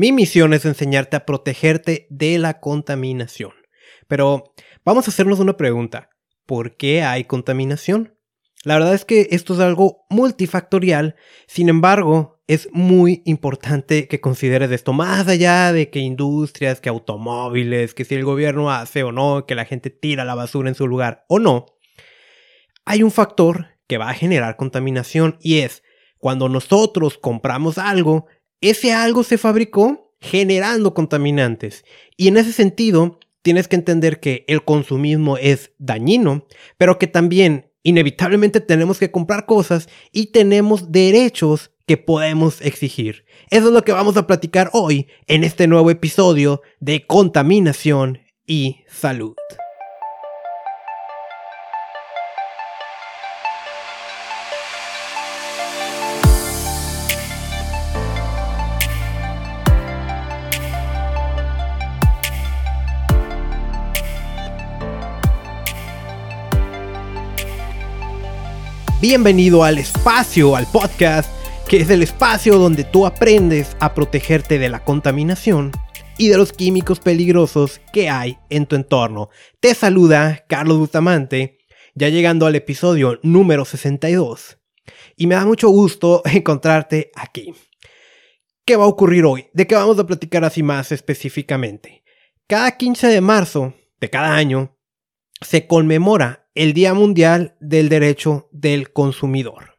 Mi misión es enseñarte a protegerte de la contaminación. Pero vamos a hacernos una pregunta. ¿Por qué hay contaminación? La verdad es que esto es algo multifactorial, sin embargo, es muy importante que consideres esto, más allá de que industrias, que automóviles, que si el gobierno hace o no, que la gente tira la basura en su lugar o no, hay un factor que va a generar contaminación y es cuando nosotros compramos algo, ese algo se fabricó generando contaminantes. Y en ese sentido, tienes que entender que el consumismo es dañino, pero que también inevitablemente tenemos que comprar cosas y tenemos derechos que podemos exigir. Eso es lo que vamos a platicar hoy en este nuevo episodio de contaminación y salud. Bienvenido al espacio, al podcast, que es el espacio donde tú aprendes a protegerte de la contaminación y de los químicos peligrosos que hay en tu entorno. Te saluda Carlos Bustamante, ya llegando al episodio número 62. Y me da mucho gusto encontrarte aquí. ¿Qué va a ocurrir hoy? ¿De qué vamos a platicar así más específicamente? Cada 15 de marzo de cada año se conmemora el Día Mundial del Derecho del Consumidor.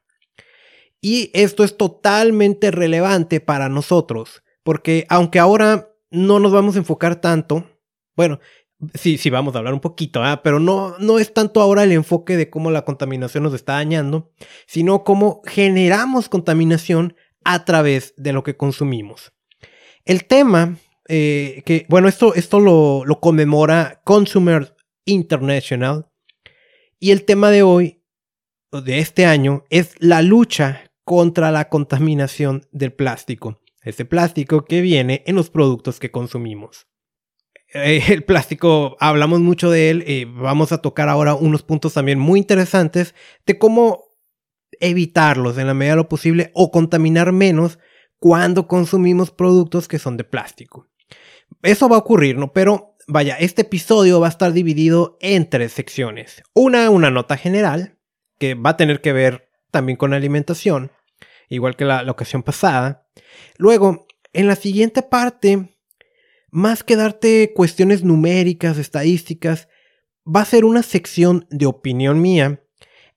Y esto es totalmente relevante para nosotros, porque aunque ahora no nos vamos a enfocar tanto, bueno, sí, sí vamos a hablar un poquito, ¿eh? pero no, no es tanto ahora el enfoque de cómo la contaminación nos está dañando, sino cómo generamos contaminación a través de lo que consumimos. El tema, eh, que, bueno, esto, esto lo, lo conmemora Consumer International, y el tema de hoy, de este año, es la lucha contra la contaminación del plástico. Ese plástico que viene en los productos que consumimos. Eh, el plástico, hablamos mucho de él, y vamos a tocar ahora unos puntos también muy interesantes de cómo evitarlos en la medida de lo posible o contaminar menos cuando consumimos productos que son de plástico. Eso va a ocurrir, ¿no? Pero Vaya, este episodio va a estar dividido en tres secciones. Una, una nota general, que va a tener que ver también con alimentación, igual que la, ocasión pasada. Luego, en la siguiente parte, más que darte cuestiones numéricas, estadísticas, va a ser una sección de opinión mía,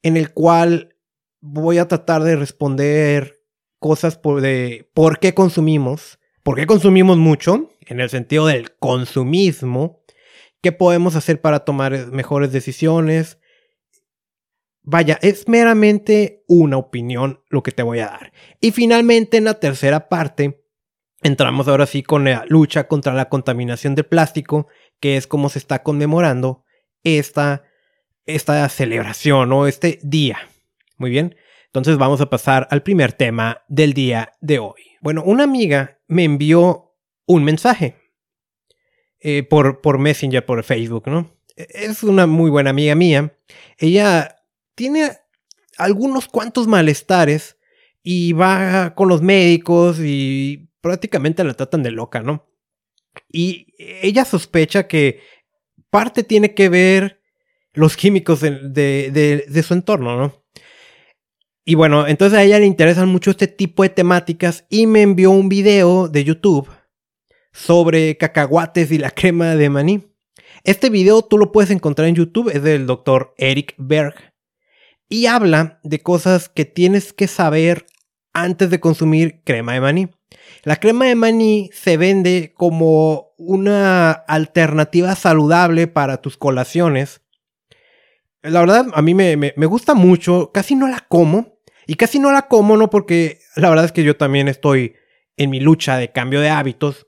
en el cual voy a tratar de responder cosas por, de por qué consumimos, por qué consumimos mucho, en el sentido del consumismo, qué podemos hacer para tomar mejores decisiones. Vaya, es meramente una opinión lo que te voy a dar. Y finalmente, en la tercera parte, entramos ahora sí con la lucha contra la contaminación de plástico, que es como se está conmemorando esta, esta celebración o este día. Muy bien, entonces vamos a pasar al primer tema del día de hoy. Bueno, una amiga me envió un mensaje eh, por, por Messenger, por Facebook, ¿no? Es una muy buena amiga mía. Ella tiene algunos cuantos malestares y va con los médicos y prácticamente la tratan de loca, ¿no? Y ella sospecha que parte tiene que ver los químicos de, de, de, su entorno, ¿no? Y bueno, entonces a ella le interesan mucho este tipo de temáticas y me envió un video de YouTube sobre cacahuates y la crema de maní. Este video tú lo puedes encontrar en YouTube, es del doctor Eric Berg. Y habla de cosas que tienes que saber antes de consumir crema de maní. La crema de maní se vende como una alternativa saludable para tus colaciones. La verdad, a mí me, me, gusta mucho, casi no la como. Y casi no la como, no porque la verdad es que yo también estoy en mi lucha de cambio de hábitos.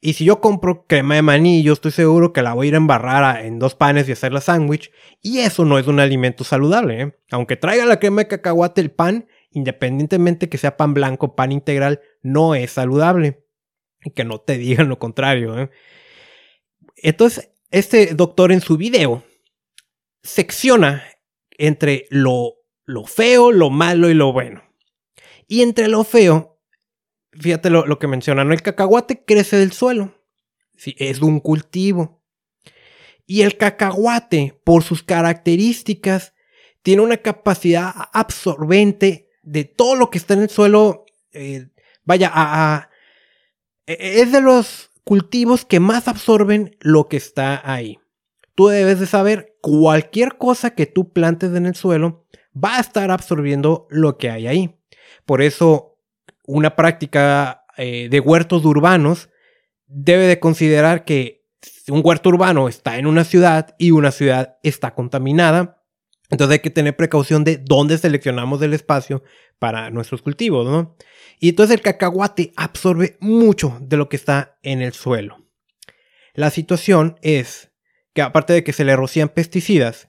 Y si yo compro crema de maní, yo estoy seguro que la voy a ir a embarrar en dos panes y hacerla sándwich. Y eso no es un alimento saludable. ¿eh? Aunque traiga la crema de cacahuate, el pan, independientemente que sea pan blanco, pan integral, no es saludable. Y que no te digan lo contrario. ¿eh? Entonces, este doctor en su video secciona entre lo, lo feo, lo malo y lo bueno. Y entre lo feo fíjate lo, que mencionan, el cacahuate crece del suelo. Sí, es un cultivo. Y el cacahuate, por sus características, tiene una capacidad absorbente de todo lo que está en el suelo. Eh, vaya, a, e, es de los cultivos que más absorben lo que está ahí. Tú debes de saber, cualquier cosa que tú plantes en el suelo va a estar absorbiendo lo que hay ahí. Por eso, una práctica eh, de huertos urbanos debe de considerar que un huerto urbano está en una ciudad y una ciudad está contaminada, entonces hay que tener precaución de dónde seleccionamos el espacio para nuestros cultivos, ¿no? Y entonces el cacahuate absorbe mucho de lo que está en el suelo. La situación es que aparte de que se le rocían pesticidas,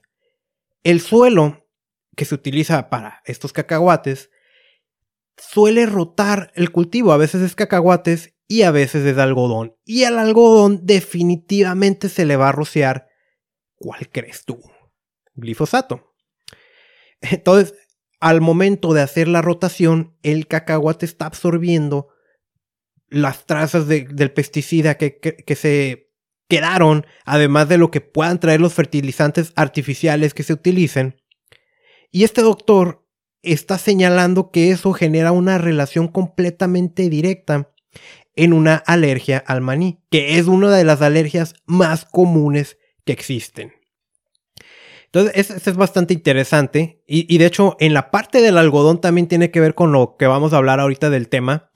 el suelo que se utiliza para estos cacahuates suele rotar el cultivo. A veces es cacahuates y a veces es algodón. Y al algodón definitivamente se le va a rociar, ¿cuál crees tú? Glifosato. Entonces, al momento de hacer la rotación, el cacahuate está absorbiendo las trazas del pesticida que, que, se quedaron, además de lo que puedan traer los fertilizantes artificiales que se utilicen. Y este doctor está señalando que eso genera una relación completamente directa en una alergia al maní, que es una de las alergias más comunes que existen. Entonces, eso es bastante interesante. Y, de hecho, en la parte del algodón también tiene que ver con lo que vamos a hablar ahorita del tema.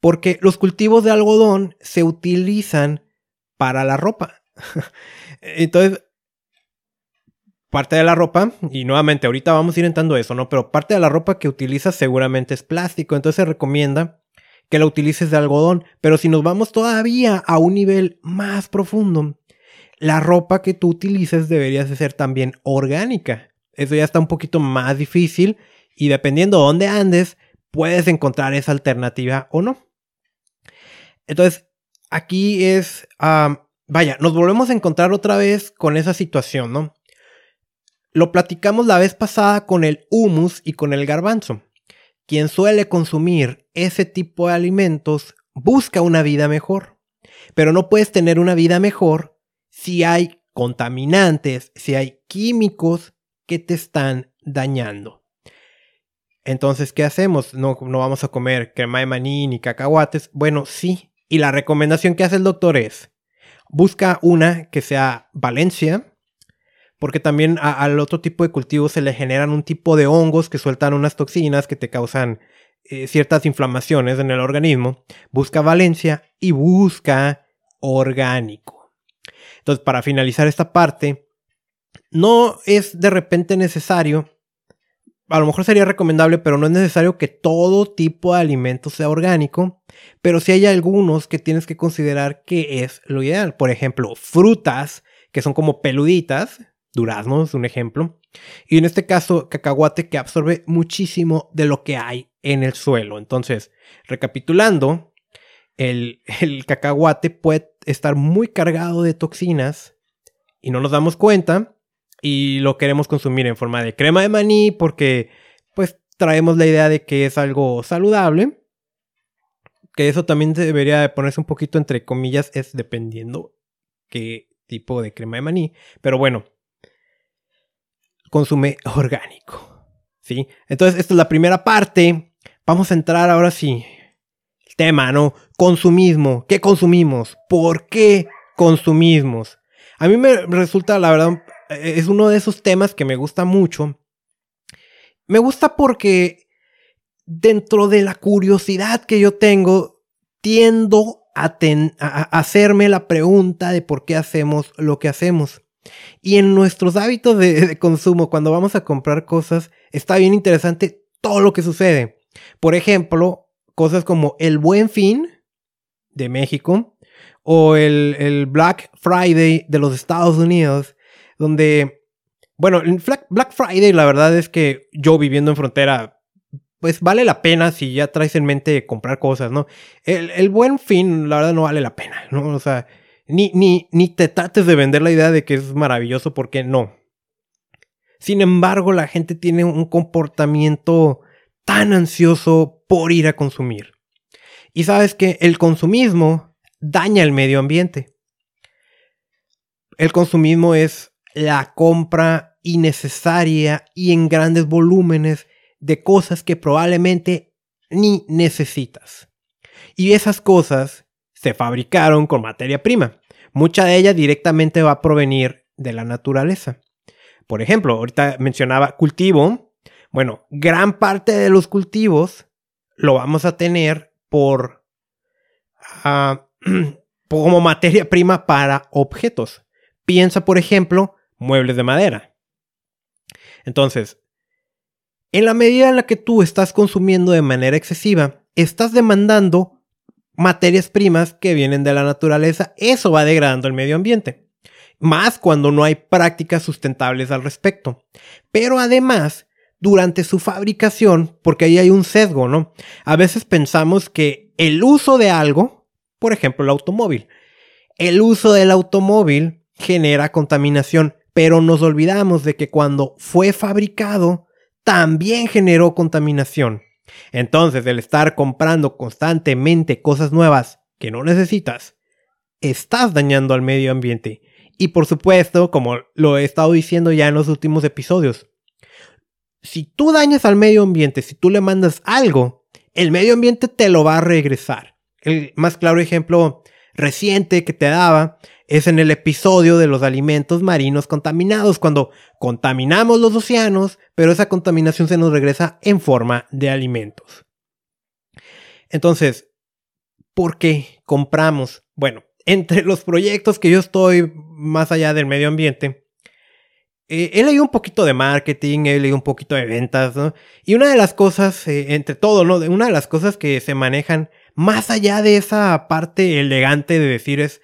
Porque los cultivos de algodón se utilizan para la ropa. Entonces, parte de la ropa, y nuevamente ahorita vamos a ir entrando eso, ¿no? Pero parte de la ropa que utilizas seguramente es plástico. Entonces se recomienda que la utilices de algodón. Pero si nos vamos todavía a un nivel más profundo, la ropa que tú utilices debería de ser también orgánica. Eso ya está un poquito más difícil y dependiendo de dónde andes, puedes encontrar esa alternativa o no. Entonces, aquí es, vaya, nos volvemos a encontrar otra vez con esa situación, ¿no? Lo platicamos la vez pasada con el humus y con el garbanzo. Quien suele consumir ese tipo de alimentos busca una vida mejor. Pero no puedes tener una vida mejor si hay contaminantes, si hay químicos que te están dañando. Entonces, ¿qué hacemos? No, no vamos a comer crema de maní ni cacahuates. Bueno, sí. Y la recomendación que hace el doctor es, busca una que sea Valencia, porque también al otro tipo de cultivos se le generan un tipo de hongos que sueltan unas toxinas que te causan eh, ciertas inflamaciones en el organismo. Busca Valencia y busca orgánico. Entonces, para finalizar esta parte, no es de repente necesario, a lo mejor sería recomendable, pero no es necesario que todo tipo de alimento sea orgánico, pero sí hay algunos que tienes que considerar que es lo ideal. Por ejemplo, frutas que son como peluditas, durazno es un ejemplo, y en este caso cacahuate que absorbe muchísimo de lo que hay en el suelo. Entonces, recapitulando, el, cacahuate puede estar muy cargado de toxinas y no nos damos cuenta y lo queremos consumir en forma de crema de maní porque pues traemos la idea de que es algo saludable. Que eso también debería de ponerse un poquito entre comillas, es dependiendo qué tipo de crema de maní. Pero bueno, consume orgánico. ¿Sí? Entonces, esta es la primera parte. Vamos a entrar ahora sí tema, ¿no? Consumismo. ¿Qué consumimos? ¿Por qué consumimos? A mí me resulta, la verdad, es uno de esos temas que me gusta mucho. Me gusta porque dentro de la curiosidad que yo tengo, tiendo a, hacerme la pregunta de por qué hacemos lo que hacemos. Y en nuestros hábitos de, consumo, cuando vamos a comprar cosas, está bien interesante todo lo que sucede. Por ejemplo, cosas como el Buen Fin de México o el, Black Friday de los Estados Unidos, donde, bueno, el Black Friday la verdad es que yo viviendo en frontera, pues vale la pena si ya traes en mente comprar cosas, ¿no? El, Buen Fin, la verdad, no vale la pena, ¿no? O sea, ni, ni, ni te trates de vender la idea de que es maravilloso porque no. Sin embargo, la gente tiene un comportamiento tan ansioso por ir a consumir. Y sabes que el consumismo daña el medio ambiente. El consumismo es la compra innecesaria y en grandes volúmenes de cosas que probablemente ni necesitas. Y esas cosas se fabricaron con materia prima. Mucha de ella directamente va a provenir de la naturaleza. Por ejemplo, ahorita mencionaba cultivo. Bueno, gran parte de los cultivos lo vamos a tener por ah, como materia prima para objetos. Piensa, por ejemplo, muebles de madera. Entonces, en la medida en la que tú estás consumiendo de manera excesiva, estás demandando materias primas que vienen de la naturaleza. Eso va degradando el medio ambiente. Más cuando no hay prácticas sustentables al respecto. Pero además, durante su fabricación, porque ahí hay un sesgo, ¿no? A veces pensamos que el uso de algo, por ejemplo el automóvil, el uso del automóvil genera contaminación, pero nos olvidamos de que cuando fue fabricado, también generó contaminación. Entonces, el estar comprando constantemente cosas nuevas que no necesitas, estás dañando al medio ambiente. Y por supuesto, como lo he estado diciendo ya en los últimos episodios, si tú dañas al medio ambiente, si tú le mandas algo, el medio ambiente te lo va a regresar. El más claro ejemplo reciente que te daba es en el episodio de los alimentos marinos contaminados, cuando contaminamos los océanos, pero esa contaminación se nos regresa en forma de alimentos. Entonces, ¿por qué compramos? Bueno, entre los proyectos que yo estoy más allá del medio ambiente, eh, he leído un poquito de marketing, he leído un poquito de ventas. Y una de las cosas, eh, entre todo, ¿no? Una de las cosas que se manejan más allá de esa parte elegante de decir es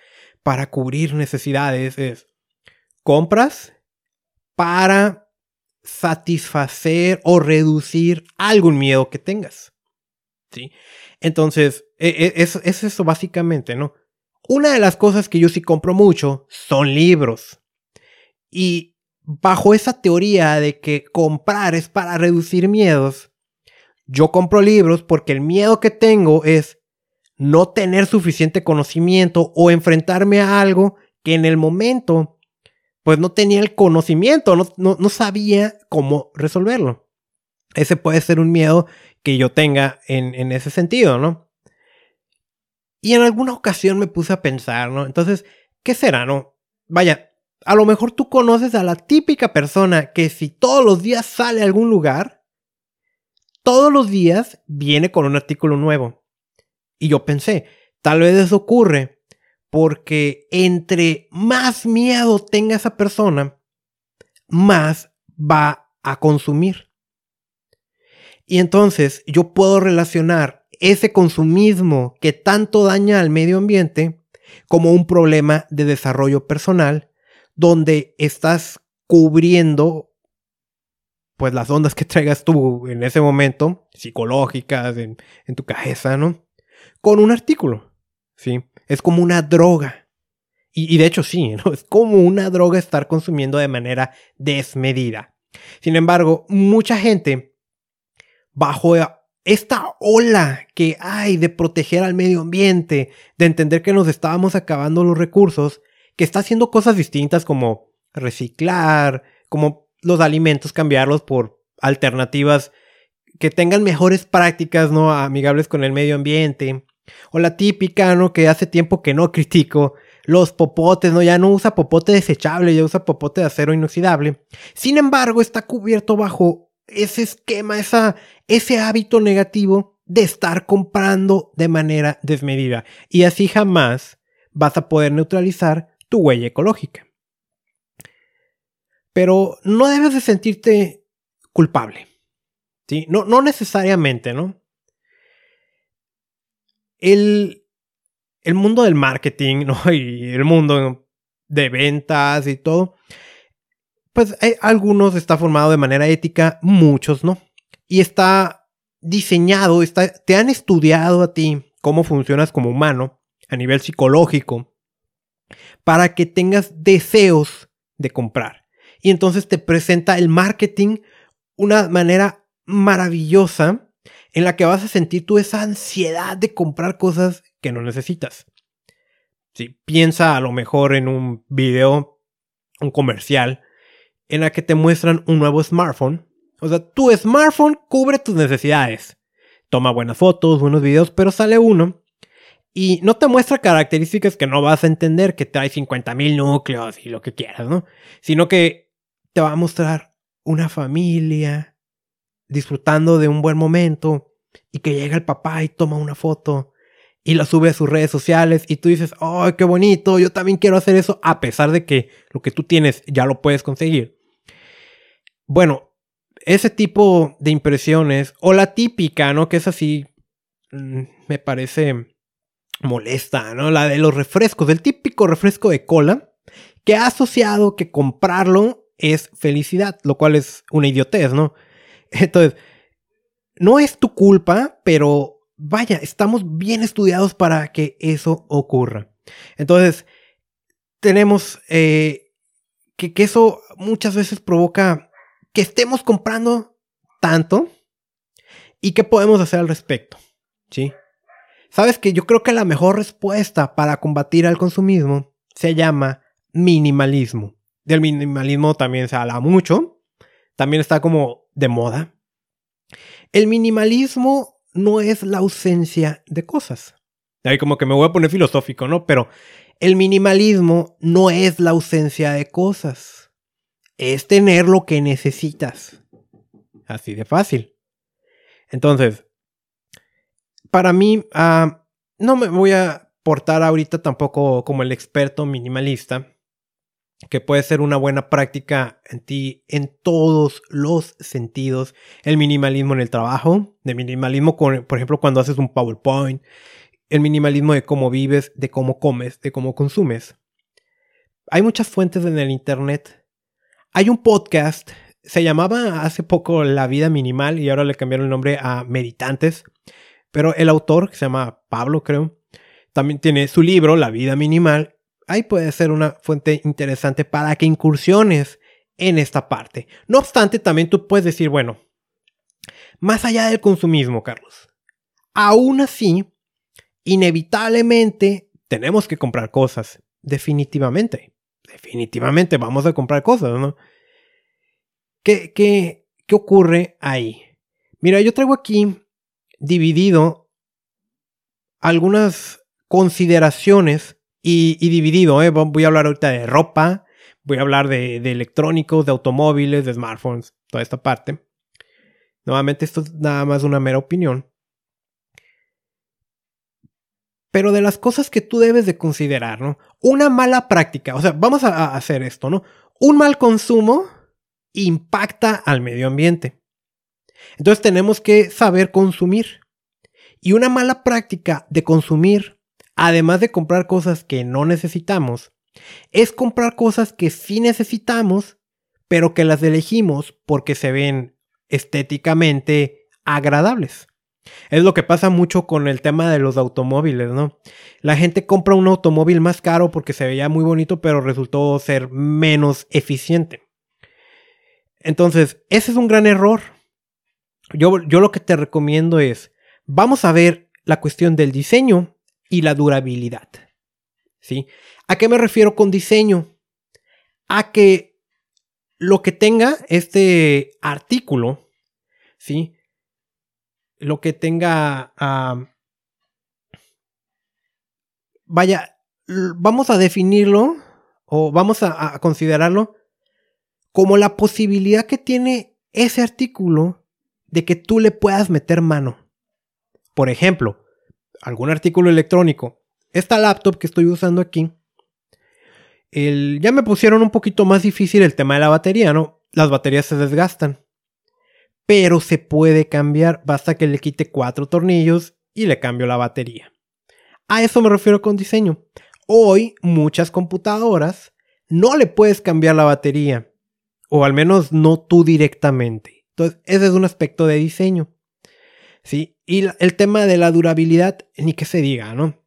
para cubrir necesidades, es compras para satisfacer o reducir algún miedo que tengas. ¿Sí? Entonces, e, e, es, es eso básicamente, ¿no? Una de las cosas que yo sí compro mucho son libros. Y bajo esa teoría de que comprar es para reducir miedos, yo compro libros porque el miedo que tengo es no tener suficiente conocimiento o enfrentarme a algo que en el momento pues no tenía el conocimiento, no, sabía cómo resolverlo. Ese puede ser un miedo que yo tenga en, en ese sentido, ¿no? Y en alguna ocasión me puse a pensar, ¿no? Entonces, ¿qué será, no? Vaya, a lo mejor tú conoces a la típica persona que si todos los días sale a algún lugar, todos los días viene con un artículo nuevo. Y yo pensé, tal vez eso ocurre porque entre más miedo tenga esa persona, más va a consumir. Y entonces yo puedo relacionar ese consumismo que tanto daña al medio ambiente como un problema de desarrollo personal donde estás cubriendo pues las ondas que traigas tú en ese momento, psicológicas, en, tu cabeza, ¿no? Con un artículo, ¿sí? Es como una droga. Y, de hecho sí, ¿no? Es como una droga estar consumiendo de manera desmedida. Sin embargo, mucha gente, bajo esta ola que hay de proteger al medio ambiente, de entender que nos estábamos acabando los recursos, que está haciendo cosas distintas como reciclar, como los alimentos, cambiarlos por alternativas que tengan mejores prácticas, ¿no? Amigables con el medio ambiente. O la típica, ¿no? Que hace tiempo que no critico. Los popotes, ¿no? Ya no usa popote desechable, ya usa popote de acero inoxidable. Sin embargo, está cubierto bajo ese esquema, esa, ese hábito negativo de estar comprando de manera desmedida. Y así jamás vas a poder neutralizar tu huella ecológica. Pero no debes de sentirte culpable. ¿sí? No, no necesariamente, ¿no? El, el mundo del marketing ¿no? y el mundo de ventas y todo, pues hay, algunos está formado de manera ética, muchos no. Y está diseñado, está, te han estudiado a ti cómo funcionas como humano a nivel psicológico, para que tengas deseos de comprar. Y entonces te presenta el marketing una manera maravillosa en la que vas a sentir tú esa ansiedad de comprar cosas que no necesitas. Si piensa a lo mejor en un video, un comercial, en la que te muestran un nuevo smartphone. O sea, tu smartphone cubre tus necesidades. Toma buenas fotos, buenos videos, pero sale uno y no te muestra características que no vas a entender, que trae 50.000 núcleos y lo que quieras, ¿no? Sino que te va a mostrar una familia disfrutando de un buen momento y que llega el papá y toma una foto y la sube a sus redes sociales y tú dices, ¡ay, qué bonito! Yo también quiero hacer eso a pesar de que lo que tú tienes ya lo puedes conseguir. Bueno, ese tipo de impresiones o la típica, ¿no? Que es así, mm, me parece molesta, ¿no? La de los refrescos, el típico refresco de cola que ha asociado que comprarlo es felicidad, lo cual es una idiotez, ¿no? Entonces, no es tu culpa, pero vaya, estamos bien estudiados para que eso ocurra. Entonces, tenemos eh, que, que eso muchas veces provoca que estemos comprando tanto y qué podemos hacer al respecto, ¿sí? Sabes que yo creo que la mejor respuesta para combatir al consumismo se llama minimalismo. Del minimalismo también se habla mucho, también está como de moda. El minimalismo no es la ausencia de cosas. Ahí como que me voy a poner filosófico, ¿no? Pero el minimalismo no es la ausencia de cosas. Es tener lo que necesitas. Así de fácil. Entonces, para mí, ah, no me voy a portar ahorita tampoco como el experto minimalista, que puede ser una buena práctica en ti en todos los sentidos. El minimalismo en el trabajo, el minimalismo, por ejemplo, cuando haces un PowerPoint, el minimalismo de cómo vives, de cómo comes, de cómo consumes. Hay muchas fuentes en el Internet. Hay un podcast, se llamaba hace poco La vida minimal y ahora le cambiaron el nombre a Meditantes. Pero el autor, que se llama Pablo, creo, también tiene su libro, La vida minimal, ahí puede ser una fuente interesante para que incursiones en esta parte. No obstante, también tú puedes decir, bueno, más allá del consumismo, Carlos, aún así, inevitablemente tenemos que comprar cosas. Definitivamente. Definitivamente vamos a comprar cosas, ¿no? ¿Qué, qué, qué ocurre ahí? Mira, yo traigo aquí dividido algunas consideraciones y, dividido, ¿eh? voy a hablar ahorita de ropa, voy a hablar de, electrónicos, de automóviles, de smartphones, toda esta parte. Nuevamente esto es nada más una mera opinión. Pero de las cosas que tú debes de considerar, ¿no? Una mala práctica, o sea, vamos a hacer esto, ¿no? Un mal consumo impacta al medio ambiente. Entonces tenemos que saber consumir. Y una mala práctica de consumir además de comprar cosas que no necesitamos, es comprar cosas que sí necesitamos, pero que las elegimos porque se ven estéticamente agradables. Es lo que pasa mucho con el tema de los automóviles, ¿no? La gente compra un automóvil más caro porque se veía muy bonito, pero resultó ser menos eficiente. Entonces, ese es un gran error. Yo, yo lo que te recomiendo es, vamos a ver la cuestión del diseño y la durabilidad. ¿Sí? ¿A qué me refiero con diseño? A que lo que tenga este artículo, ¿sí? Lo que tenga... vaya, vamos a definirlo o vamos a, a considerarlo como la posibilidad que tiene ese artículo de que tú le puedas meter mano. Por ejemplo, algún artículo electrónico. Esta laptop que estoy usando aquí, el, ya me pusieron un poquito más difícil el tema de la batería, ¿no? Las baterías se desgastan. Pero se puede cambiar, basta que le quite cuatro tornillos y le cambio la batería. A eso me refiero con diseño. Hoy muchas computadoras no le puedes cambiar la batería. O al menos no tú directamente. Entonces, ese es un aspecto de diseño. ¿Sí? Y el tema de la durabilidad, ni que se diga, ¿no?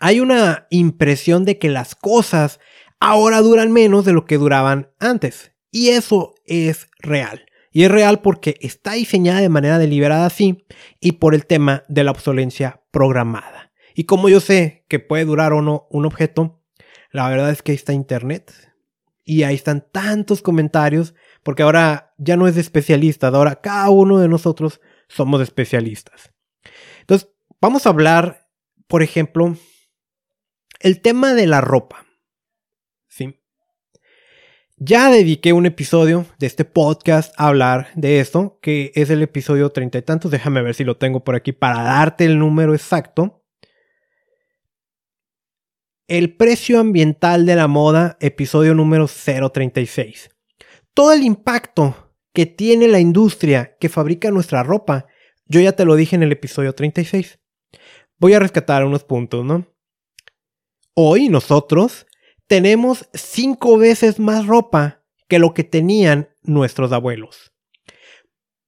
Hay una impresión de que las cosas ahora duran menos de lo que duraban antes. Y eso es real. Y es real porque está diseñada de manera deliberada así y por el tema de la obsolencia programada. Y como yo sé que puede durar o no un objeto, la verdad es que ahí está Internet. Y ahí están tantos comentarios, porque ahora ya no es de especialistas, ahora cada uno de nosotros somos especialistas. Entonces, vamos a hablar, por ejemplo, el tema de la ropa. ¿Sí? Ya dediqué un episodio de este podcast a hablar de esto, que es el episodio treinta y tantos. Déjame ver si lo tengo por aquí para darte el número exacto. El precio ambiental de la moda, episodio número 036. Todo el impacto que tiene la industria que fabrica nuestra ropa, yo ya te lo dije en el episodio 36. Voy a rescatar unos puntos, ¿no? Hoy nosotros tenemos cinco veces más ropa que lo que tenían nuestros abuelos.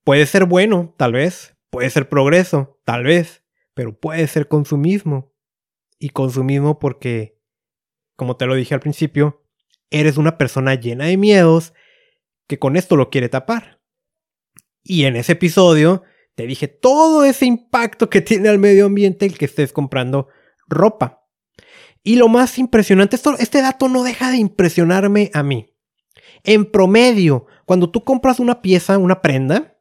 Puede ser bueno, tal vez, puede ser progreso, tal vez, pero puede ser consumismo y consumismo porque, como te lo dije al principio, eres una persona llena de miedos que con esto lo quiere tapar. Y en ese episodio te dije todo ese impacto que tiene al medio ambiente el que estés comprando ropa. Y lo más impresionante, esto, este dato no deja de impresionarme a mí. En promedio, cuando tú compras una pieza, una prenda,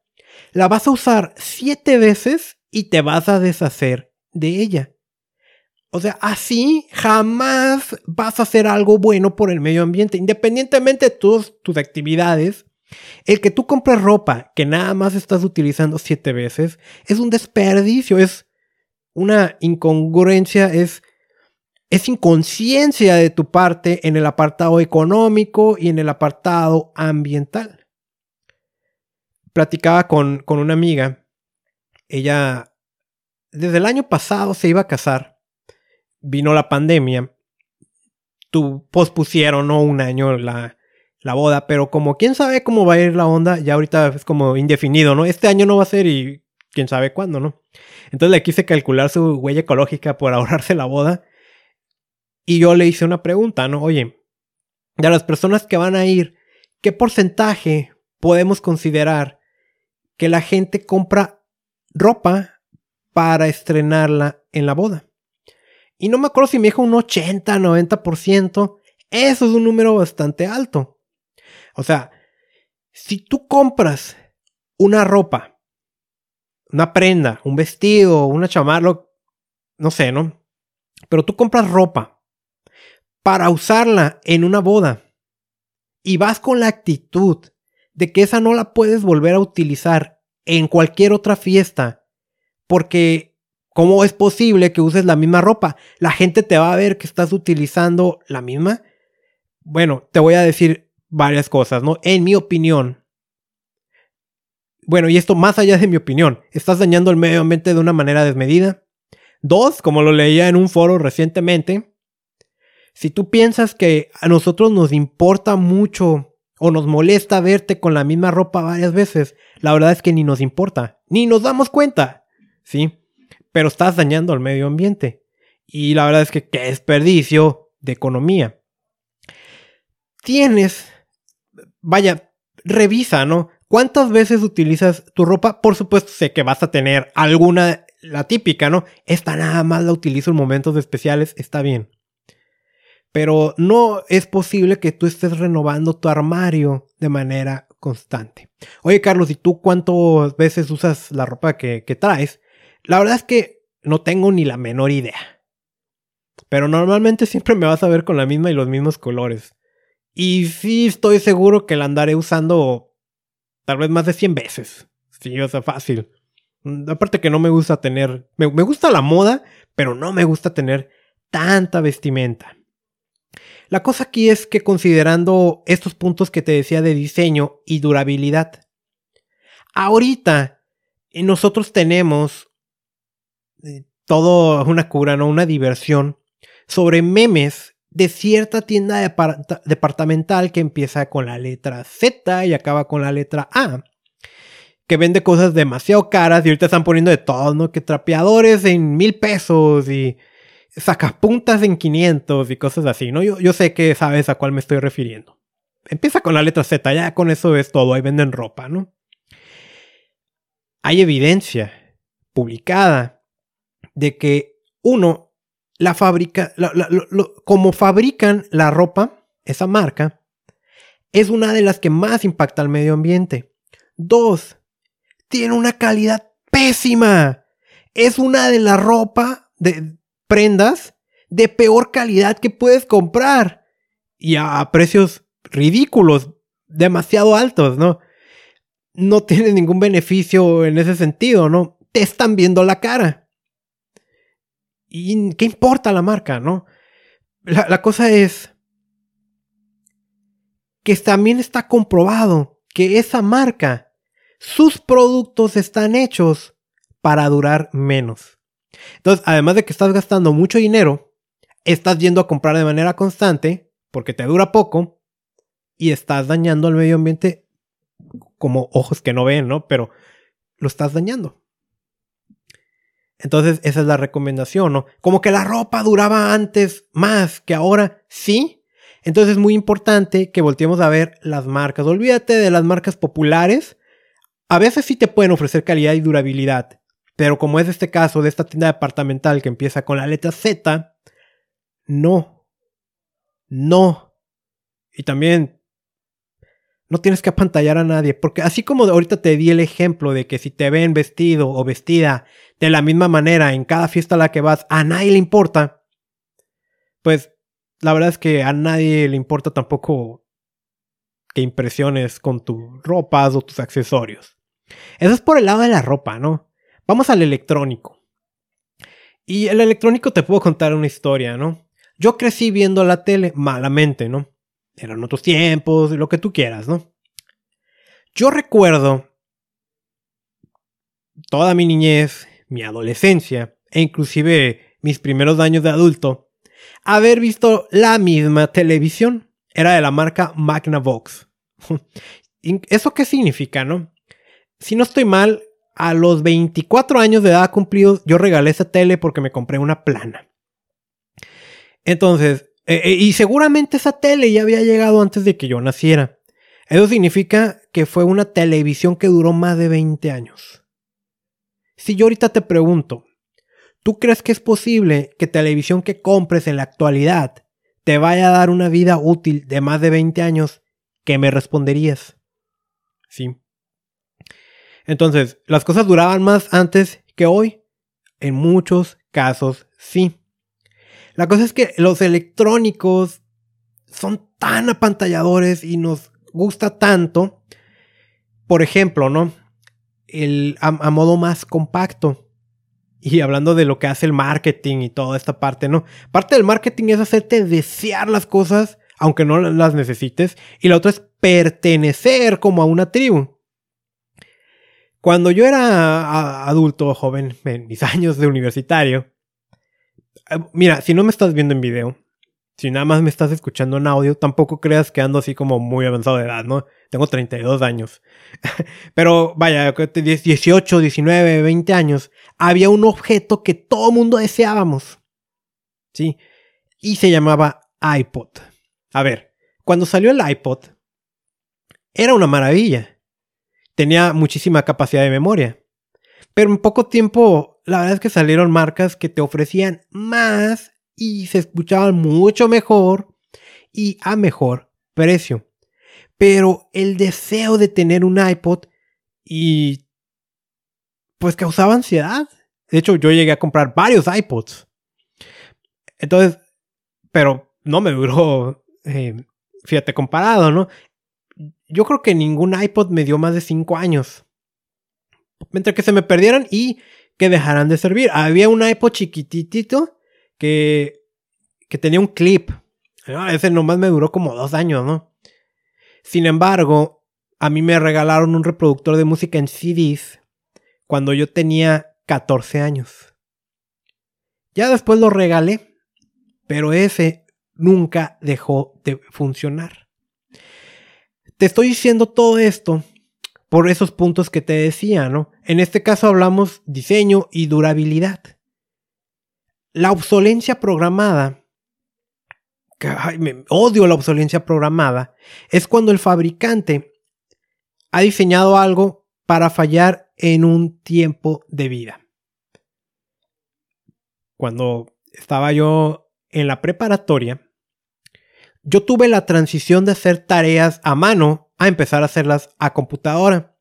la vas a usar siete veces y te vas a deshacer de ella. O sea, así jamás vas a hacer algo bueno por el medio ambiente, independientemente de todas tus actividades. El que tú compres ropa que nada más estás utilizando siete veces es un desperdicio, es una incongruencia, es, es inconsciencia de tu parte en el apartado económico y en el apartado ambiental. Platicaba con, con una amiga, ella desde el año pasado se iba a casar vino la pandemia, tu, pospusieron ¿no? un año la, la boda, pero como quién sabe cómo va a ir la onda, ya ahorita es como indefinido, ¿no? Este año no va a ser y quién sabe cuándo, ¿no? Entonces le quise calcular su huella ecológica por ahorrarse la boda y yo le hice una pregunta, ¿no? Oye, de las personas que van a ir, ¿qué porcentaje podemos considerar que la gente compra ropa para estrenarla en la boda? Y no me acuerdo si me dijo un 80, 90%. Eso es un número bastante alto. O sea, si tú compras una ropa, una prenda, un vestido, una chamarra, no sé, ¿no? Pero tú compras ropa para usarla en una boda y vas con la actitud de que esa no la puedes volver a utilizar en cualquier otra fiesta porque ¿Cómo es posible que uses la misma ropa? La gente te va a ver que estás utilizando la misma. Bueno, te voy a decir varias cosas, ¿no? En mi opinión. Bueno, y esto más allá de mi opinión, estás dañando el medio ambiente de una manera desmedida. Dos, como lo leía en un foro recientemente, si tú piensas que a nosotros nos importa mucho o nos molesta verte con la misma ropa varias veces, la verdad es que ni nos importa, ni nos damos cuenta, ¿sí? Pero estás dañando al medio ambiente. Y la verdad es que qué desperdicio de economía. Tienes, vaya, revisa, ¿no? ¿Cuántas veces utilizas tu ropa? Por supuesto, sé que vas a tener alguna, la típica, ¿no? Esta nada más la utilizo en momentos especiales, está bien. Pero no es posible que tú estés renovando tu armario de manera constante. Oye, Carlos, ¿y tú cuántas veces usas la ropa que, que traes? La verdad es que no tengo ni la menor idea. Pero normalmente siempre me vas a ver con la misma y los mismos colores. Y sí estoy seguro que la andaré usando tal vez más de 100 veces. Sí, o sea, fácil. Mm, aparte que no me gusta tener... Me, me gusta la moda, pero no me gusta tener tanta vestimenta. La cosa aquí es que considerando estos puntos que te decía de diseño y durabilidad, ahorita nosotros tenemos todo una cura, ¿no? Una diversión sobre memes de cierta tienda departamental que empieza con la letra Z y acaba con la letra A. Que vende cosas demasiado caras y ahorita están poniendo de todo, ¿no? Que trapeadores en mil pesos y sacapuntas en 500 y cosas así, ¿no? Yo, yo sé que sabes a cuál me estoy refiriendo. Empieza con la letra Z, ya con eso es todo, ahí venden ropa, ¿no? hay evidencia publicada de que uno, la fábrica, como fabrican la ropa, esa marca, es una de las que más impacta al medio ambiente. Dos, tiene una calidad pésima. Es una de las ropa de prendas de peor calidad que puedes comprar. Y a precios ridículos, demasiado altos, ¿no? No tiene ningún beneficio en ese sentido, ¿no? Te están viendo la cara. ¿Y qué importa la marca, no? La, la cosa es que también está comprobado que esa marca, sus productos están hechos para durar menos. Entonces, además de que estás gastando mucho dinero, estás yendo a comprar de manera constante porque te dura poco y estás dañando al medio ambiente como ojos que no ven, ¿no? Pero lo estás dañando. Entonces, esa es la recomendación, ¿no? Como que la ropa duraba antes más que ahora, sí. Entonces es muy importante que volteemos a ver las marcas. Olvídate de las marcas populares. A veces sí te pueden ofrecer calidad y durabilidad. Pero como es este caso de esta tienda departamental que empieza con la letra Z, no. No. Y también no tienes que apantallar a nadie, porque así como ahorita te di el ejemplo de que si te ven vestido o vestida de la misma manera en cada fiesta a la que vas, a nadie le importa, pues la verdad es que a nadie le importa tampoco que impresiones con tus ropas o tus accesorios. Eso es por el lado de la ropa, ¿no? Vamos al electrónico. Y el electrónico te puedo contar una historia, ¿no? Yo crecí viendo la tele malamente, ¿no? Eran otros tiempos, lo que tú quieras, ¿no? Yo recuerdo toda mi niñez, mi adolescencia e inclusive mis primeros años de adulto, haber visto la misma televisión. Era de la marca Magnavox. ¿Eso qué significa, no? Si no estoy mal, a los 24 años de edad cumplidos, yo regalé esa tele porque me compré una plana. Entonces, eh, eh, y seguramente esa tele ya había llegado antes de que yo naciera. Eso significa que fue una televisión que duró más de 20 años. Si yo ahorita te pregunto, ¿tú crees que es posible que televisión que compres en la actualidad te vaya a dar una vida útil de más de 20 años? ¿Qué me responderías? Sí. Entonces, ¿las cosas duraban más antes que hoy? En muchos casos sí. La cosa es que los electrónicos son tan apantalladores y nos gusta tanto. Por ejemplo, ¿no? El, a, modo más compacto. Y hablando de lo que hace el marketing y toda esta parte, ¿no? Parte del marketing es hacerte desear las cosas aunque no las necesites. Y la otra es pertenecer como a una tribu. Cuando yo era adulto, joven, en mis años de universitario, mira, si no me estás viendo en video, si nada más me estás escuchando en audio, tampoco creas que ando así como muy avanzado de edad, ¿no? Tengo 32 años. Pero vaya, 18, 19, 20 años, había un objeto que todo mundo deseábamos. ¿Sí? Y se llamaba iPod. A ver, cuando salió el iPod, era una maravilla. Tenía muchísima capacidad de memoria. Pero en poco tiempo la verdad es que salieron marcas que te ofrecían más y se escuchaban mucho mejor y a mejor precio. Pero el deseo de tener un iPod y pues causaba ansiedad. De hecho, yo llegué a comprar varios iPods. Entonces, pero no me duró, eh, fíjate, comparado, ¿no? Yo creo que ningún iPod me dio más de 5 años. Mientras que se me perdieran y que dejarán de servir. Había un iPod chiquitito que, que tenía un clip. Ah, ese nomás me duró como dos años, ¿no? Sin embargo, a mí me regalaron un reproductor de música en CDs cuando yo tenía 14 años. Ya después lo regalé, pero ese nunca dejó de funcionar. Te estoy diciendo todo esto por esos puntos que te decía, ¿no? En este caso hablamos diseño y durabilidad. La obsolencia programada, me, odio la obsolencia programada, es cuando el fabricante ha diseñado algo para fallar en un tiempo de vida. Cuando estaba yo en la preparatoria, yo tuve la transición de hacer tareas a mano a empezar a hacerlas a computadora.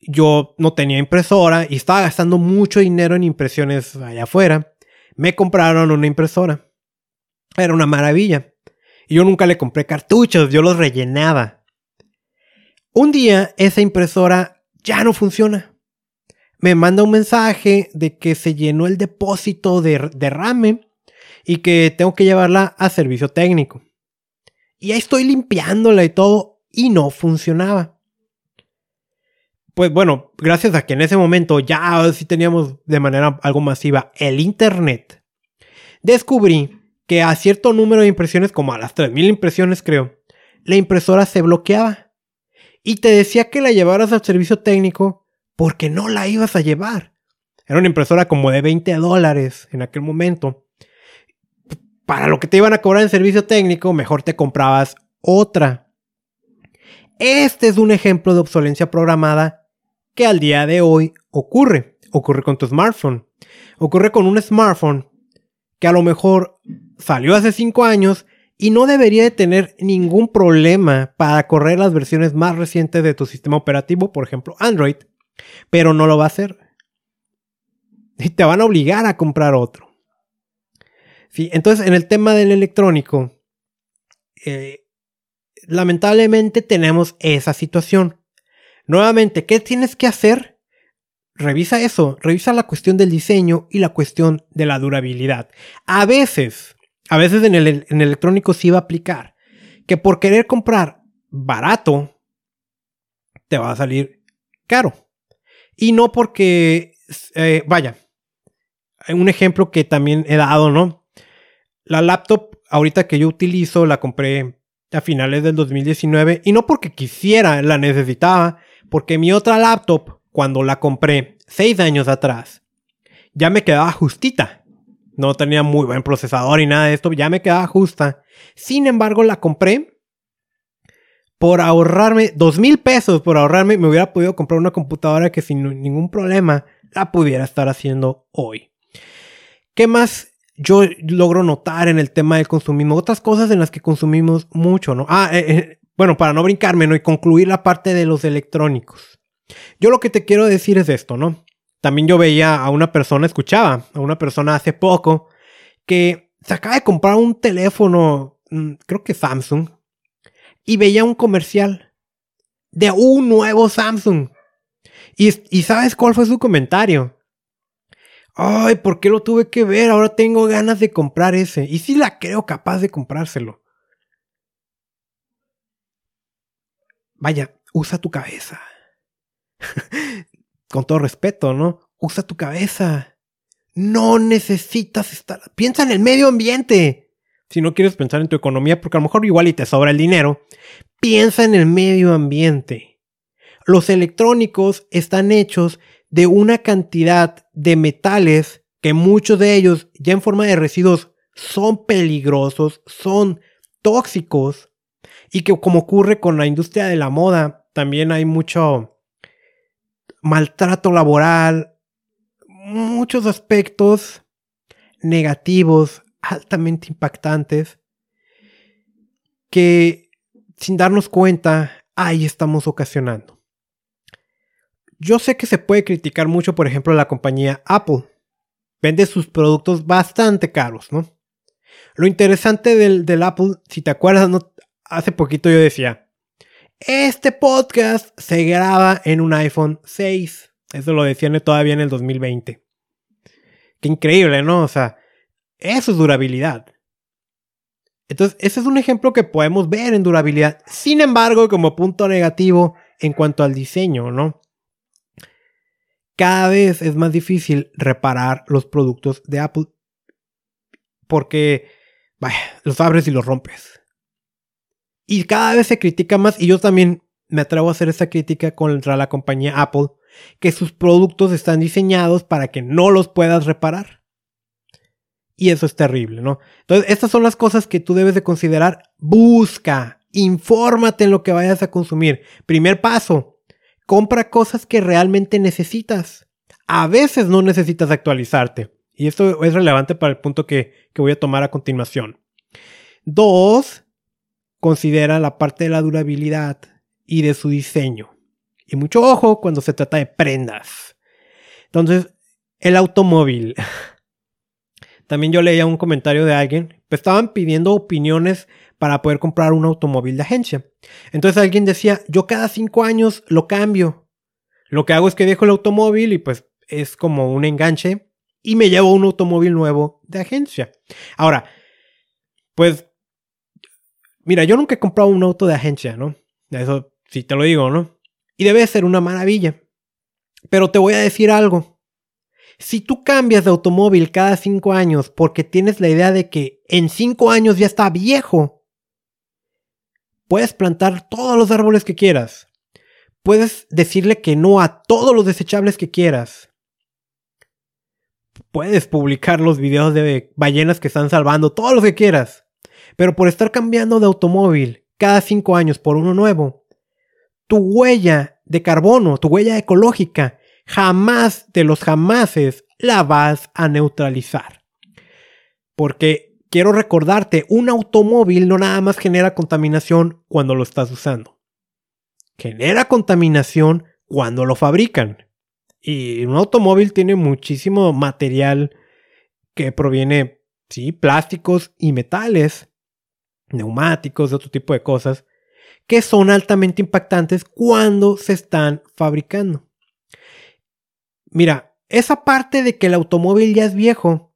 Yo no tenía impresora y estaba gastando mucho dinero en impresiones allá afuera. Me compraron una impresora. Era una maravilla. Y yo nunca le compré cartuchos, yo los rellenaba. Un día esa impresora ya no funciona me manda un mensaje de que se llenó el depósito de, de y que tengo que llevarla a servicio técnico. Y ahí estoy limpiándola y todo y no funcionaba. Pues bueno, gracias a que en ese momento ya sí teníamos de manera algo masiva el Internet, descubrí que a cierto número de impresiones, como a las 3.000 impresiones creo, la impresora se bloqueaba. Y te decía que la llevaras al servicio técnico porque no la ibas a llevar. Era una impresora como de 20 dólares en aquel momento. Para lo que te iban a cobrar en servicio técnico, mejor te comprabas otra. Este es un ejemplo de obsolencia programada que al día de hoy ocurre. Ocurre con tu smartphone. Ocurre con un smartphone que a lo mejor salió hace 5 años y no debería de tener ningún problema para correr las versiones más recientes de tu sistema operativo, por ejemplo Android, pero no lo va a hacer. Y te van a obligar a comprar otro. Entonces, en el tema del electrónico, eh, lamentablemente tenemos esa situación. Nuevamente, ¿qué tienes que hacer? Revisa eso, revisa la cuestión del diseño y la cuestión de la durabilidad. A veces, a veces en el, en el electrónico sí va a aplicar que por querer comprar barato, te va a salir caro. Y no porque, eh, vaya, un ejemplo que también he dado, ¿no? La laptop ahorita que yo utilizo la compré a finales del 2019 y no porque quisiera, la necesitaba, porque mi otra laptop, cuando la compré seis años atrás, ya me quedaba justita. No tenía muy buen procesador y nada de esto, ya me quedaba justa. Sin embargo, la compré por ahorrarme dos mil pesos, por ahorrarme, me hubiera podido comprar una computadora que sin ningún problema la pudiera estar haciendo hoy. ¿Qué más yo logro notar en el tema del consumismo? Otras cosas en las que consumimos mucho, ¿no? Ah, eh, eh, bueno, para no brincarme, ¿no? Y concluir la parte de los electrónicos. Yo lo que te quiero decir es esto, ¿no? También yo veía a una persona, escuchaba a una persona hace poco que se acaba de comprar un teléfono, mm, creo que Samsung, y veía un comercial de un nuevo Samsung. Y, ¿sabes cuál fue su comentario? Ay, ¿por qué lo tuve que ver? Ahora tengo ganas de comprar ese. Y sí la creo capaz de comprárselo. Vaya, usa tu cabeza. Con todo respeto, ¿no? Usa tu cabeza. No necesitas estar... Piensa en el medio ambiente si no quieres pensar en tu economía, porque a lo mejor igual y te sobra el dinero, piensa en el medio ambiente. Los electrónicos están hechos de una cantidad de metales que muchos de ellos ya en forma de residuos son peligrosos, son tóxicos y que como ocurre con la industria de la moda, también hay mucho maltrato laboral, muchos aspectos negativos altamente impactantes que sin darnos cuenta, ahí estamos ocasionando. Yo sé que se puede criticar mucho, por ejemplo, la compañía Apple. Vende sus productos bastante caros, ¿no? Lo interesante del, Apple, si te acuerdas, hace poquito yo decía, este podcast se graba en un iPhone 6. Eso lo decían todavía en el 2020. Qué increíble, ¿no? O sea, eso es durabilidad. Entonces, ese es un ejemplo que podemos ver en durabilidad. Sin embargo, como punto negativo en cuanto al diseño, ¿no? Cada vez es más difícil reparar los productos de Apple porque, vaya, los abres y los rompes. Y cada vez se critica más, y yo también me atrevo a hacer esa crítica contra la compañía Apple, que sus productos están diseñados para que no los puedas reparar. Y eso es terrible, ¿no? Entonces, estas son las cosas que tú debes de considerar. Busca, infórmate en lo que vayas a consumir. Primer paso, compra cosas que realmente necesitas. A veces no necesitas actualizarte. Y esto es relevante para el punto que, que voy a tomar a continuación. Dos, considera la parte de la durabilidad y de su diseño. Y mucho ojo cuando se trata de prendas. Entonces, el automóvil. También yo leía un comentario de alguien, pues estaban pidiendo opiniones para poder comprar un automóvil de agencia. Entonces alguien decía, yo cada cinco años lo cambio. Lo que hago es que dejo el automóvil y pues es como un enganche y me llevo un automóvil nuevo de agencia. Ahora, pues, mira, yo nunca he comprado un auto de agencia, ¿no? Eso sí te lo digo, ¿no? Y debe ser una maravilla. Pero te voy a decir algo. Si tú cambias de automóvil cada cinco años porque tienes la idea de que en cinco años ya está viejo, puedes plantar todos los árboles que quieras. Puedes decirle que no a todos los desechables que quieras. Puedes publicar los videos de ballenas que están salvando, todo lo que quieras. Pero por estar cambiando de automóvil cada cinco años por uno nuevo, tu huella de carbono, tu huella ecológica, jamás de los jamases la vas a neutralizar. Porque quiero recordarte, un automóvil no nada más genera contaminación cuando lo estás usando. Genera contaminación cuando lo fabrican. Y un automóvil tiene muchísimo material que proviene, sí, plásticos y metales, neumáticos, de otro tipo de cosas, que son altamente impactantes cuando se están fabricando. Mira, esa parte de que el automóvil ya es viejo,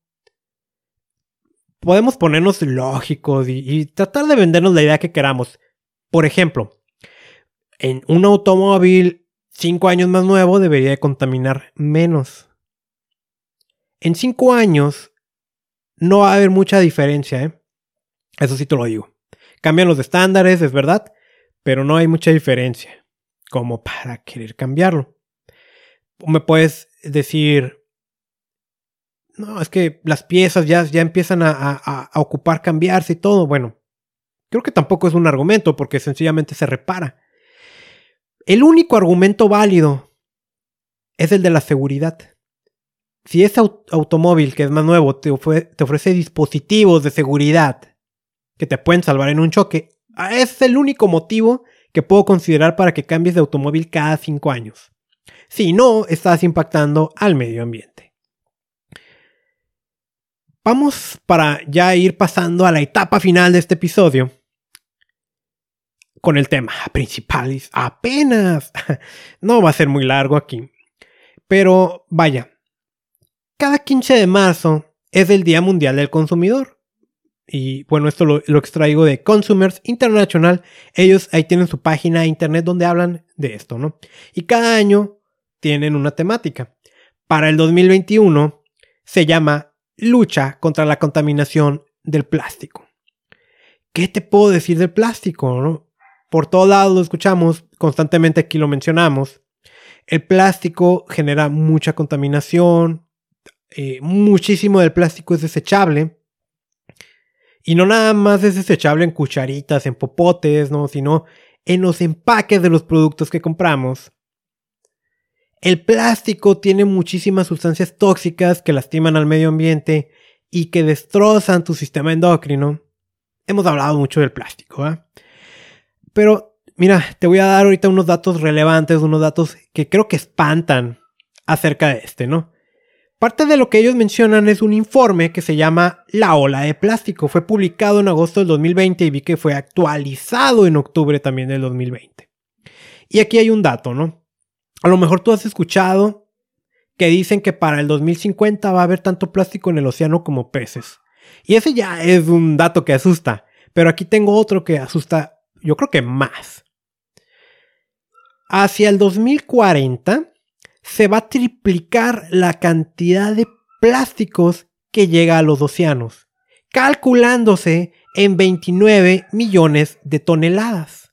podemos ponernos lógicos y, tratar de vendernos la idea que queramos. Por ejemplo, en un automóvil cinco años más nuevo debería de contaminar menos. En cinco años no va a haber mucha diferencia, ¿eh? Eso sí te lo digo. Cambian los estándares, es verdad, pero no hay mucha diferencia como para querer cambiarlo. Me puedes decir, no, es que las piezas ya, ya empiezan a, a ocupar cambiarse y todo. Bueno, creo que tampoco es un argumento porque sencillamente se repara. El único argumento válido es el de la seguridad. Si ese automóvil que es más nuevo te, ofrece dispositivos de seguridad que te pueden salvar en un choque, es el único motivo que puedo considerar para que cambies de automóvil cada cinco años. Si no, estás impactando al medio ambiente. Vamos para ya ir pasando a la etapa final de este episodio con el tema principal. Apenas. No va a ser muy largo aquí. Pero vaya. Cada 15 de marzo es el Día Mundial del Consumidor. Y bueno, esto lo, extraigo de Consumers International. Ellos ahí tienen su página de internet donde hablan de esto, ¿no? Y cada año tienen una temática. Para el 2021 se llama Lucha contra la contaminación del plástico. ¿Qué te puedo decir del plástico? por todos lados lo escuchamos, constantemente aquí lo mencionamos. El plástico genera mucha contaminación, eh, muchísimo del plástico es desechable. Y no nada más es desechable en cucharitas, en popotes, ¿no? sino en los empaques de los productos que compramos. El plástico tiene muchísimas sustancias tóxicas que lastiman al medio ambiente y que destrozan tu sistema endocrino. Hemos hablado mucho del plástico, ¿eh? Pero mira, te voy a dar ahorita unos datos relevantes, unos datos que creo que espantan acerca de este, ¿no? Parte de lo que ellos mencionan es un informe que se llama La ola de plástico. Fue publicado en agosto del 2020 y vi que fue actualizado en octubre también del 2020. Y aquí hay un dato, ¿no? A lo mejor tú has escuchado que dicen que para el 2050 va a haber tanto plástico en el océano como peces. Y ese ya es un dato que asusta. Pero aquí tengo otro que asusta yo creo que más. Hacia el 2040 se va a triplicar la cantidad de plásticos que llega a los océanos, calculándose en 29 millones de toneladas.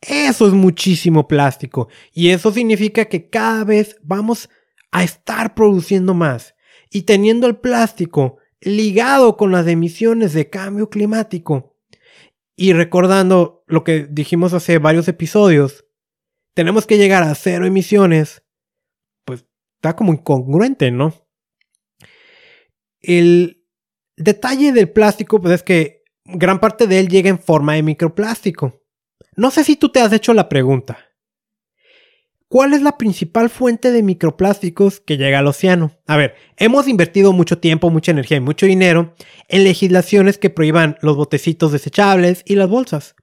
Eso es muchísimo plástico y eso significa que cada vez vamos a estar produciendo más y teniendo el plástico ligado con las emisiones de cambio climático y recordando lo que dijimos hace varios episodios, tenemos que llegar a cero emisiones, pues está como incongruente, ¿no? El detalle del plástico pues es que gran parte de él llega en forma de microplástico. No sé si tú te has hecho la pregunta. ¿Cuál es la principal fuente de microplásticos que llega al océano? A ver, hemos invertido mucho tiempo, mucha energía y mucho dinero en legislaciones que prohíban los botecitos desechables y las bolsas.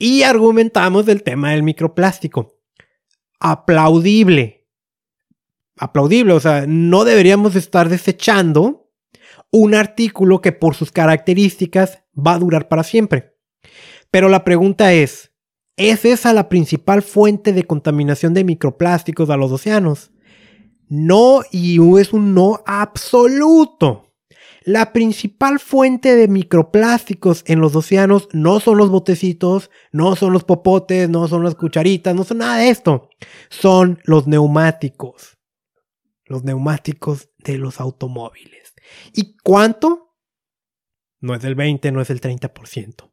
Y argumentamos del tema del microplástico. Aplaudible. Aplaudible, o sea, no deberíamos estar desechando un artículo que por sus características va a durar para siempre. Pero la pregunta es, ¿Es esa la principal fuente de contaminación de microplásticos a los océanos? No, y es un no absoluto. La principal fuente de microplásticos en los océanos no son los botecitos, no son los popotes, no son las cucharitas, no son nada de esto. Son los neumáticos. Los neumáticos de los automóviles. ¿Y cuánto? No es el 20, no es el 30%.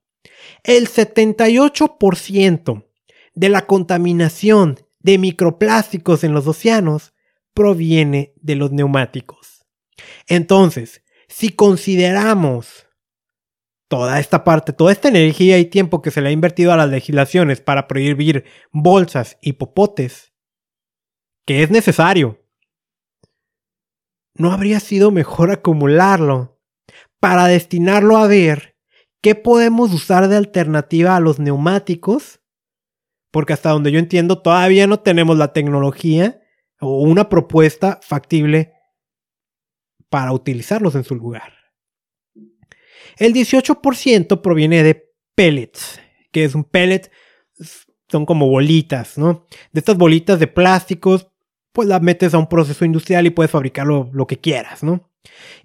El 78% de la contaminación de microplásticos en los océanos proviene de los neumáticos. Entonces, si consideramos toda esta parte, toda esta energía y tiempo que se le ha invertido a las legislaciones para prohibir bolsas y popotes, que es necesario, ¿no habría sido mejor acumularlo para destinarlo a ver ¿Qué podemos usar de alternativa a los neumáticos? Porque hasta donde yo entiendo todavía no tenemos la tecnología o una propuesta factible para utilizarlos en su lugar. El 18% proviene de pellets, que es un pellet, son como bolitas, ¿no? De estas bolitas de plásticos, pues las metes a un proceso industrial y puedes fabricarlo lo que quieras, ¿no?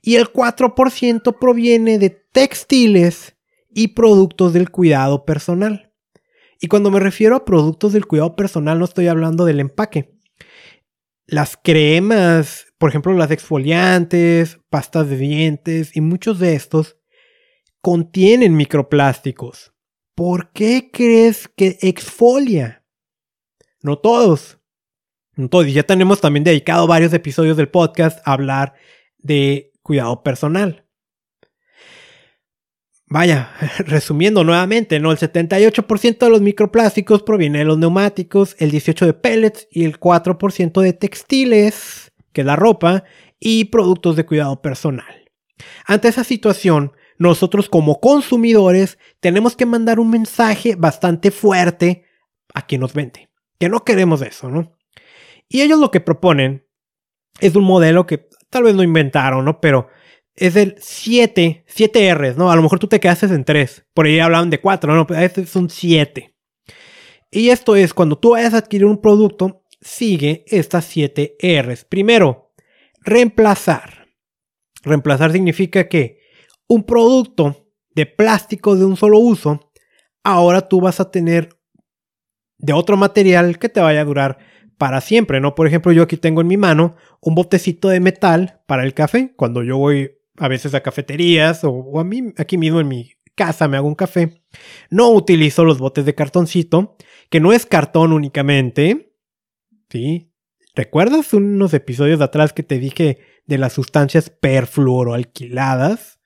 Y el 4% proviene de textiles y productos del cuidado personal. Y cuando me refiero a productos del cuidado personal no estoy hablando del empaque. Las cremas, por ejemplo las exfoliantes, pastas de dientes y muchos de estos contienen microplásticos. ¿Por qué crees que exfolia? No todos. Y ya tenemos también dedicado varios episodios del podcast a hablar de cuidado personal. Vaya, resumiendo nuevamente, ¿no? El 78% de los microplásticos proviene de los neumáticos, el 18% de pellets y el 4% de textiles, que es la ropa, y productos de cuidado personal. Ante esa situación, nosotros como consumidores tenemos que mandar un mensaje bastante fuerte a quien nos vende. Que no queremos eso, ¿no? Y ellos lo que proponen es un modelo que tal vez no inventaron, ¿no? Pero es el 7, 7 R's, ¿no? A lo mejor tú te quedaste en 3. Por ahí hablaban de 4, ¿no? Pero este es un 7. Y esto es cuando tú vayas a adquirir un producto, sigue estas 7 R's. Primero, reemplazar. Reemplazar significa que un producto de plástico de un solo uso, ahora tú vas a tener de otro material que te vaya a durar para siempre, ¿no? Por ejemplo, yo aquí tengo en mi mano un botecito de metal para el café. Cuando yo voy a veces a cafeterías o, a mí aquí mismo en mi casa me hago un café. No utilizo los botes de cartoncito, que no es cartón únicamente. ¿Sí? ¿Recuerdas unos episodios atrás que te dije de las sustancias perfluoroalquiladas?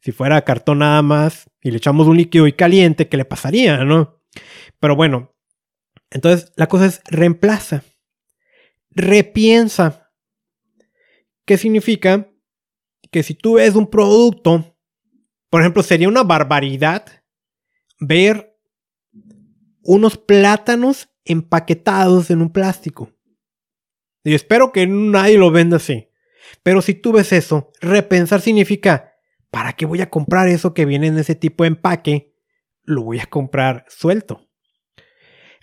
Si fuera cartón nada más y le echamos un líquido y caliente, ¿qué le pasaría, no? Pero bueno, entonces la cosa es reemplaza, repiensa. ¿Qué significa? Que si tú ves un producto, por ejemplo, sería una barbaridad ver unos plátanos empaquetados en un plástico. Y espero que nadie lo venda así. Pero si tú ves eso, repensar significa, ¿para qué voy a comprar eso que viene en ese tipo de empaque? Lo voy a comprar suelto.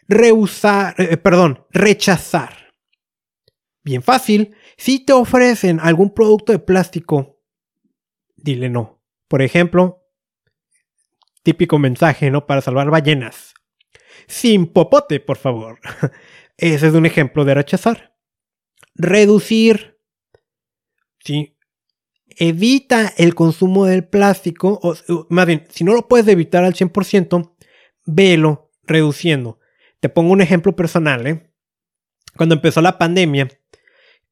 Rehusar, eh, perdón, rechazar. Bien fácil, si te ofrecen algún producto de plástico dile no. Por ejemplo, típico mensaje, ¿no? Para salvar ballenas. Sin popote, por favor. Ese es un ejemplo de rechazar. Reducir. Sí. Evita el consumo del plástico. O, más bien, si no lo puedes evitar al 100%, velo reduciendo. Te pongo un ejemplo personal, ¿eh? Cuando empezó la pandemia,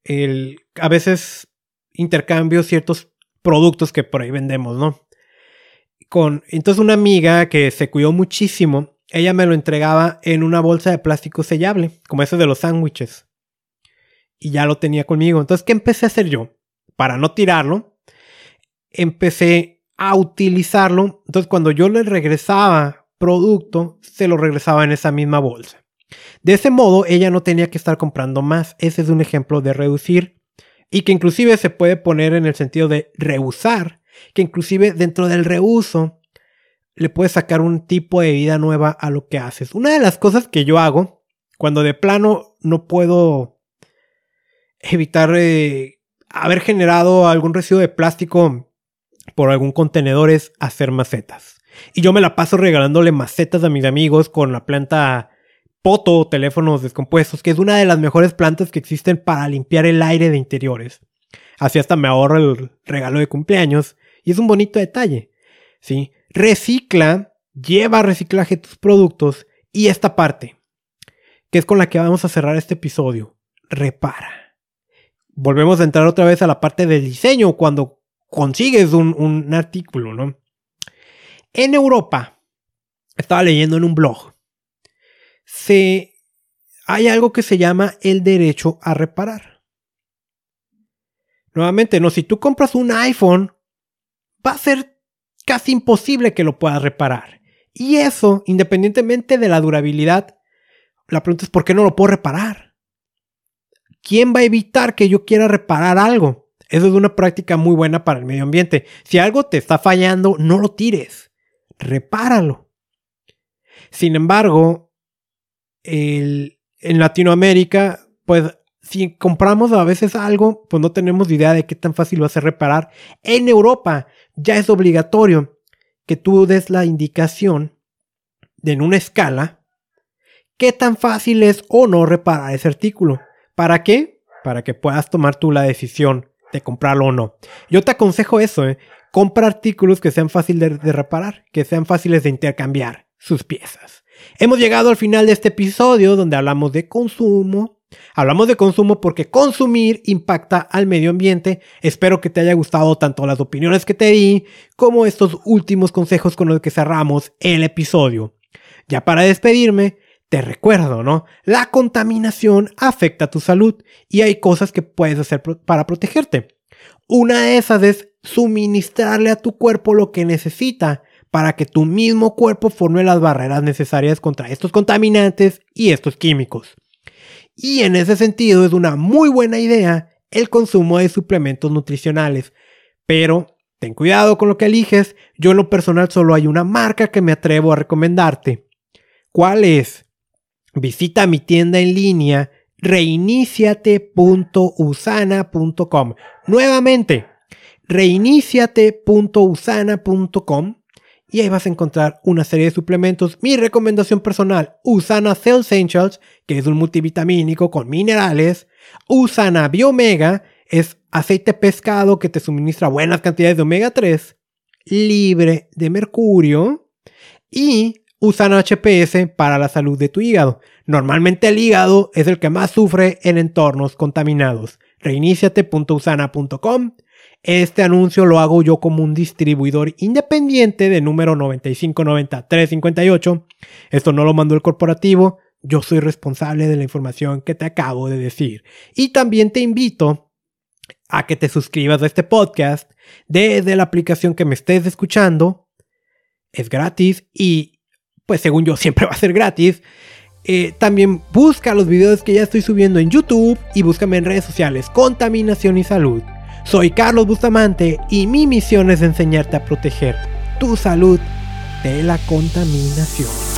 el, a veces intercambio ciertos productos que por ahí vendemos, ¿no? Con, entonces una amiga que se cuidó muchísimo, ella me lo entregaba en una bolsa de plástico sellable, como ese de los sándwiches. Y ya lo tenía conmigo. Entonces, ¿qué empecé a hacer yo? Para no tirarlo, empecé a utilizarlo. Entonces, cuando yo le regresaba producto, se lo regresaba en esa misma bolsa. De ese modo, ella no tenía que estar comprando más. Ese es un ejemplo de reducir y que inclusive se puede poner en el sentido de reusar, que inclusive dentro del reuso le puedes sacar un tipo de vida nueva a lo que haces. Una de las cosas que yo hago cuando de plano no puedo evitar eh, haber generado algún residuo de plástico por algún contenedor es hacer macetas. Y yo me la paso regalándole macetas a mis amigos con la planta poto, teléfonos descompuestos, que es una de las mejores plantas que existen para limpiar el aire de interiores. Así hasta me ahorro el regalo de cumpleaños y es un bonito detalle. ¿sí? Recicla, lleva a reciclaje tus productos y esta parte, que es con la que vamos a cerrar este episodio, repara. Volvemos a entrar otra vez a la parte del diseño cuando consigues un, un artículo, ¿no? En Europa, estaba leyendo en un blog se, hay algo que se llama el derecho a reparar. Nuevamente, no, si tú compras un iPhone, va a ser casi imposible que lo puedas reparar. Y eso, independientemente de la durabilidad, la pregunta es ¿por qué no lo puedo reparar? ¿Quién va a evitar que yo quiera reparar algo? Eso es una práctica muy buena para el medio ambiente. Si algo te está fallando, no lo tires. Repáralo. Sin embargo, en Latinoamérica, pues si compramos a veces algo, pues no tenemos idea de qué tan fácil va a ser reparar. En Europa ya es obligatorio que tú des la indicación de en una escala qué tan fácil es o no reparar ese artículo. ¿Para qué? Para que puedas tomar tú la decisión de comprarlo o no. Yo te aconsejo eso, ¿eh? compra artículos que sean fáciles de reparar, que sean fáciles de intercambiar sus piezas. Hemos llegado al final de este episodio donde hablamos de consumo. Hablamos de consumo porque consumir impacta al medio ambiente. Espero que te haya gustado tanto las opiniones que te di como estos últimos consejos con los que cerramos el episodio. Ya para despedirme, te recuerdo, ¿no? La contaminación afecta tu salud y hay cosas que puedes hacer para protegerte. Una de esas es suministrarle a tu cuerpo lo que necesita para que tu mismo cuerpo forme las barreras necesarias contra estos contaminantes y estos químicos. Y en ese sentido es una muy buena idea el consumo de suplementos nutricionales. Pero ten cuidado con lo que eliges, yo en lo personal solo hay una marca que me atrevo a recomendarte. ¿Cuál es? Visita mi tienda en línea reiniciate.usana.com. Nuevamente, reiniciate.usana.com y ahí vas a encontrar una serie de suplementos. Mi recomendación personal, Usana Cell Essentials, que es un multivitamínico con minerales. Usana Biomega es aceite pescado que te suministra buenas cantidades de omega 3, libre de mercurio. Y Usana HPS para la salud de tu hígado. Normalmente el hígado es el que más sufre en entornos contaminados. Reiniciate.usana.com este anuncio lo hago yo como un distribuidor independiente de número 9590358. Esto no lo mandó el corporativo. Yo soy responsable de la información que te acabo de decir. Y también te invito a que te suscribas a este podcast desde la aplicación que me estés escuchando. Es gratis y, pues según yo, siempre va a ser gratis. Eh, también busca los videos que ya estoy subiendo en YouTube y búscame en redes sociales Contaminación y Salud. Soy Carlos Bustamante y mi misión es enseñarte a proteger tu salud de la contaminación.